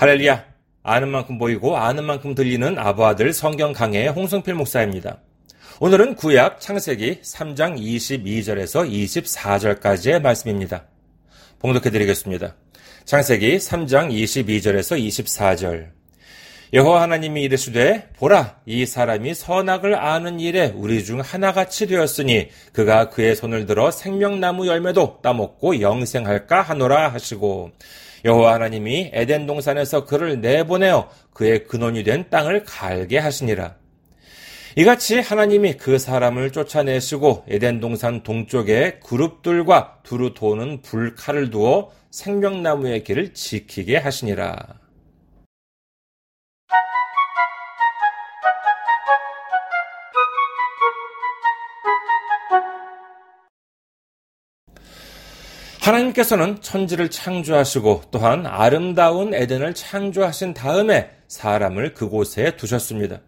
할렐루야! 아는 만큼 보이고 아는 만큼 들리는 아부아들 성경 강해의 홍성필 목사입니다. 오늘은 구약 창세기 3장 22절에서 24절까지의 말씀입니다. 봉독해 드리겠습니다. 창세기 3장 22절에서 24절. 여호와 하나님이 이르시되 보라 이 사람이 선악을 아는 일에 우리 중 하나같이 되었으니 그가 그의 손을 들어 생명나무 열매도 따먹고 영생할까 하노라 하시고 여호와 하나님이 에덴 동산에서 그를 내보내어 그의 근원이 된 땅을 갈게 하시니라. 이같이 하나님이 그 사람을 쫓아내시고 에덴 동산 동쪽에 그룹들과 두루 도는 불칼을 두어 생명나무의 길을 지키게 하시니라. 하나님께서는 천지를 창조하시고 또한 아름다운 에덴을 창조하신 다음에 사람을 그곳에 두셨습니다.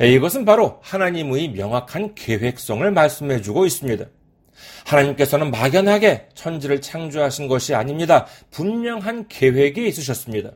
이것은 바로 하나님의 명확한 계획성을 말씀해 주고 있습니다. 하나님께서는 막연하게 천지를 창조하신 것이 아닙니다. 분명한 계획이 있으셨습니다.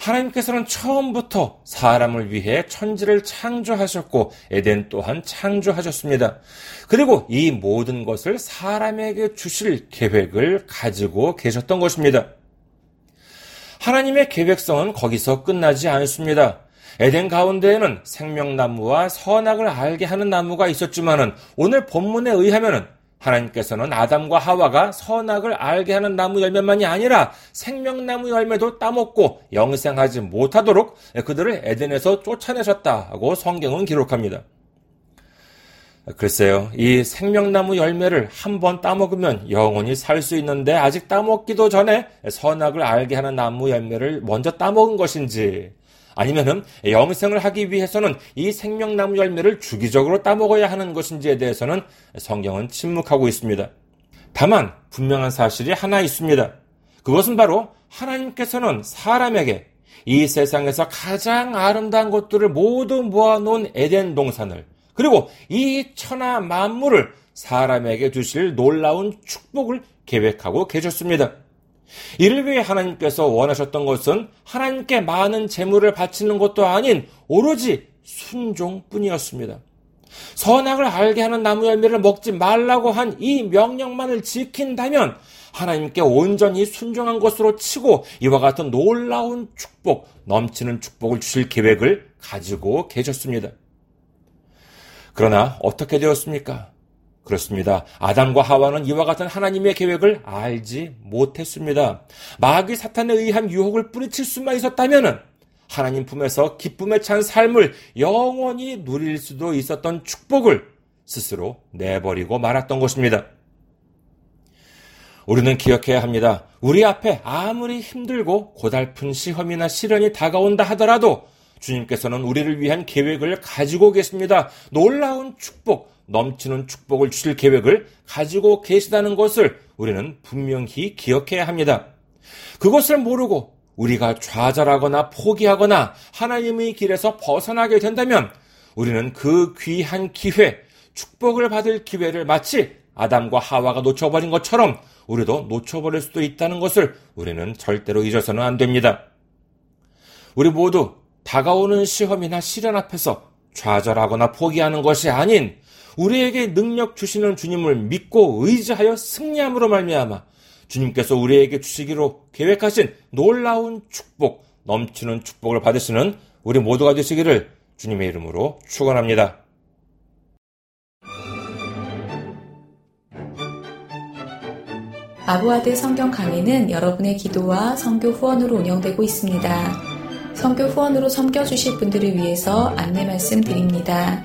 하나님께서는 처음부터 사람을 위해 천지를 창조하셨고 에덴 또한 창조하셨습니다. 그리고 이 모든 것을 사람에게 주실 계획을 가지고 계셨던 것입니다. 하나님의 계획성은 거기서 끝나지 않습니다. 에덴 가운데에는 생명나무와 선악을 알게 하는 나무가 있었지만은 오늘 본문에 의하면은 하나님께서는 아담과 하와가 선악을 알게 하는 나무 열매만이 아니라 생명나무 열매도 따먹고 영생하지 못하도록 그들을 에덴에서 쫓아내셨다고 성경은 기록합니다. 글쎄요, 이 생명나무 열매를 한번 따먹으면 영원히 살 수 있는데 아직 따먹기도 전에 선악을 알게 하는 나무 열매를 먼저 따먹은 것인지 아니면은 영생을 하기 위해서는 이 생명나무 열매를 주기적으로 따먹어야 하는 것인지에 대해서는 성경은 침묵하고 있습니다. 다만 분명한 사실이 하나 있습니다. 그것은 바로 하나님께서는 사람에게 이 세상에서 가장 아름다운 것들을 모두 모아놓은 에덴 동산을 그리고 이 천하 만물을 사람에게 주실 놀라운 축복을 계획하고 계셨습니다. 이를 위해 하나님께서 원하셨던 것은 하나님께 많은 재물을 바치는 것도 아닌 오로지 순종뿐이었습니다. 선악을 알게 하는 나무 열매를 먹지 말라고 한 이 명령만을 지킨다면 하나님께 온전히 순종한 것으로 치고 이와 같은 놀라운 축복, 넘치는 축복을 주실 계획을 가지고 계셨습니다. 그러나 어떻게 되었습니까? 그렇습니다. 아담과 하와는 이와 같은 하나님의 계획을 알지 못했습니다. 마귀 사탄에 의한 유혹을 뿌리칠 수만 있었다면 하나님 품에서 기쁨에 찬 삶을 영원히 누릴 수도 있었던 축복을 스스로 내버리고 말았던 것입니다. 우리는 기억해야 합니다. 우리 앞에 아무리 힘들고 고달픈 시험이나 시련이 다가온다 하더라도 주님께서는 우리를 위한 계획을 가지고 계십니다. 놀라운 축복, 넘치는 축복을 주실 계획을 가지고 계시다는 것을 우리는 분명히 기억해야 합니다. 그것을 모르고 우리가 좌절하거나 포기하거나 하나님의 길에서 벗어나게 된다면 우리는 그 귀한 기회, 축복을 받을 기회를 마치 아담과 하와가 놓쳐버린 것처럼 우리도 놓쳐버릴 수도 있다는 것을 우리는 절대로 잊어서는 안 됩니다. 우리 모두 다가오는 시험이나 시련 앞에서 좌절하거나 포기하는 것이 아닌 우리에게 능력 주시는 주님을 믿고 의지하여 승리함으로 말미암아 주님께서 우리에게 주시기로 계획하신 놀라운 축복, 넘치는 축복을 받으시는 우리 모두가 되시기를 주님의 이름으로 축원합니다. 아부아드 성경 강의는 여러분의 기도와 성교 후원으로 운영되고 있습니다. 성교 후원으로 섬겨 주실 분들을 위해서 안내 말씀 드립니다.